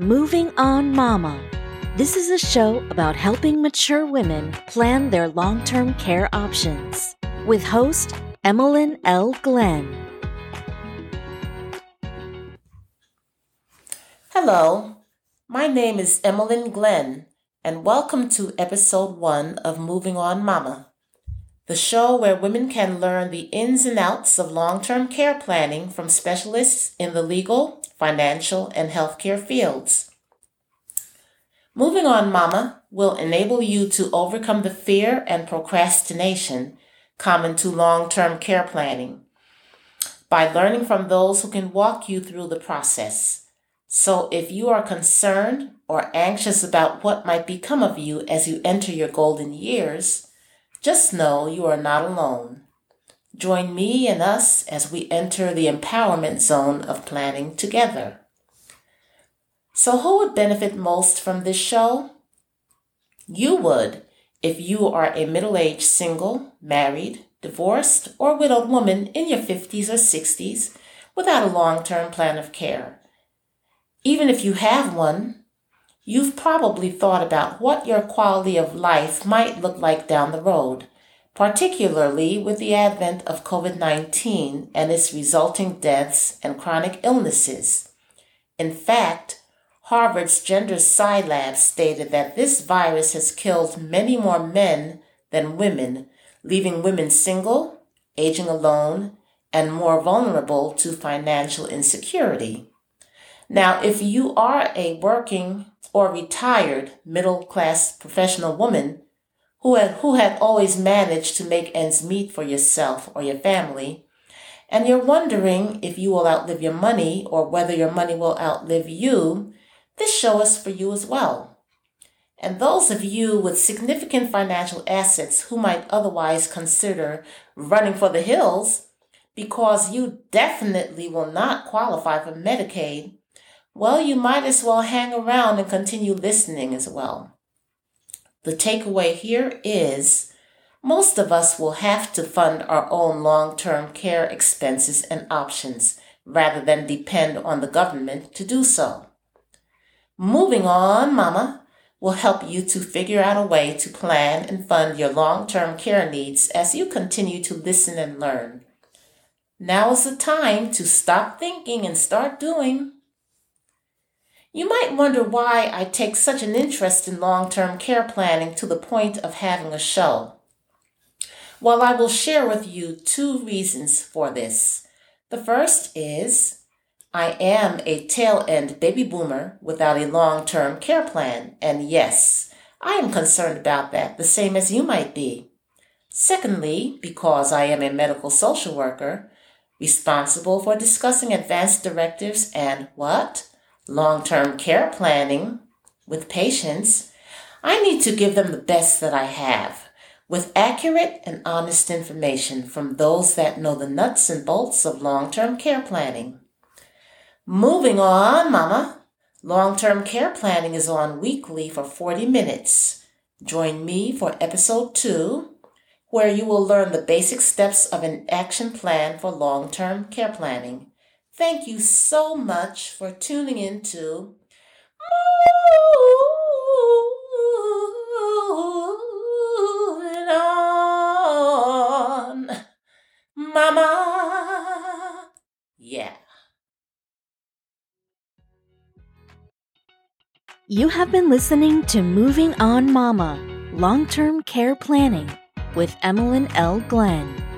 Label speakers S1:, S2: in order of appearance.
S1: Moving On Mama. This is a show about helping mature women plan their long term care options with host Emmeline L. Glenn.
S2: Hello, my name is Emmeline Glenn, and welcome to episode one of Moving On Mama, the show where women can learn the ins and outs of long term care planning from specialists in the legal, financial, and healthcare fields. Moving On Mama will enable you to overcome the fear and procrastination common to long term care planning by learning from those who can walk you through the process. So, if you are concerned or anxious about what might become of you as you enter your golden years, just know you are not alone. Join me and us as we enter the empowerment zone of planning together. So, who would benefit most from this show? You would if you are a middle aged single, married, divorced, or widowed woman in your 50s or 60s without a long term plan of care. Even if you have one, you've probably thought about what your quality of life might look like down the road particularly with the advent of COVID 19 and its resulting deaths and chronic illnesses. In fact, Harvard's GenderSci Lab stated that this virus has killed many more men than women, leaving women single, aging alone, and more vulnerable to financial insecurity. Now, if you are a working or retired middle class professional woman, who have, who had always managed to make ends meet for yourself or your family, and you're wondering if you will outlive your money or whether your money will outlive you, this show is for you as well. And those of you with significant financial assets who might otherwise consider running for the hills because you definitely will not qualify for Medicaid, well, you might as well hang around and continue listening as well. The takeaway here is most of us will have to fund our own long term care expenses and options rather than depend on the government to do so. Moving on, Mama will help you to figure out a way to plan and fund your long term care needs as you continue to listen and learn. Now is the time to stop thinking and start doing. You might wonder why I take such an interest in long term care planning to the point of having a show. Well, I will share with you two reasons for this. The first is I am a tail end baby boomer without a long term care plan, and yes, I am concerned about that, the same as you might be. Secondly, because I am a medical social worker, responsible for discussing advanced directives and what? Long term care planning with patients, I need to give them the best that I have with accurate and honest information from those that know the nuts and bolts of long term care planning. Moving on, Mama. Long term care planning is on weekly for 40 minutes. Join me for episode two, where you will learn the basic steps of an action plan for long term care planning. Thank you so much for tuning in to Moving On, Mama. Yeah.
S1: You have been listening to Moving On Mama Long Term Care Planning with Emmeline L. Glenn.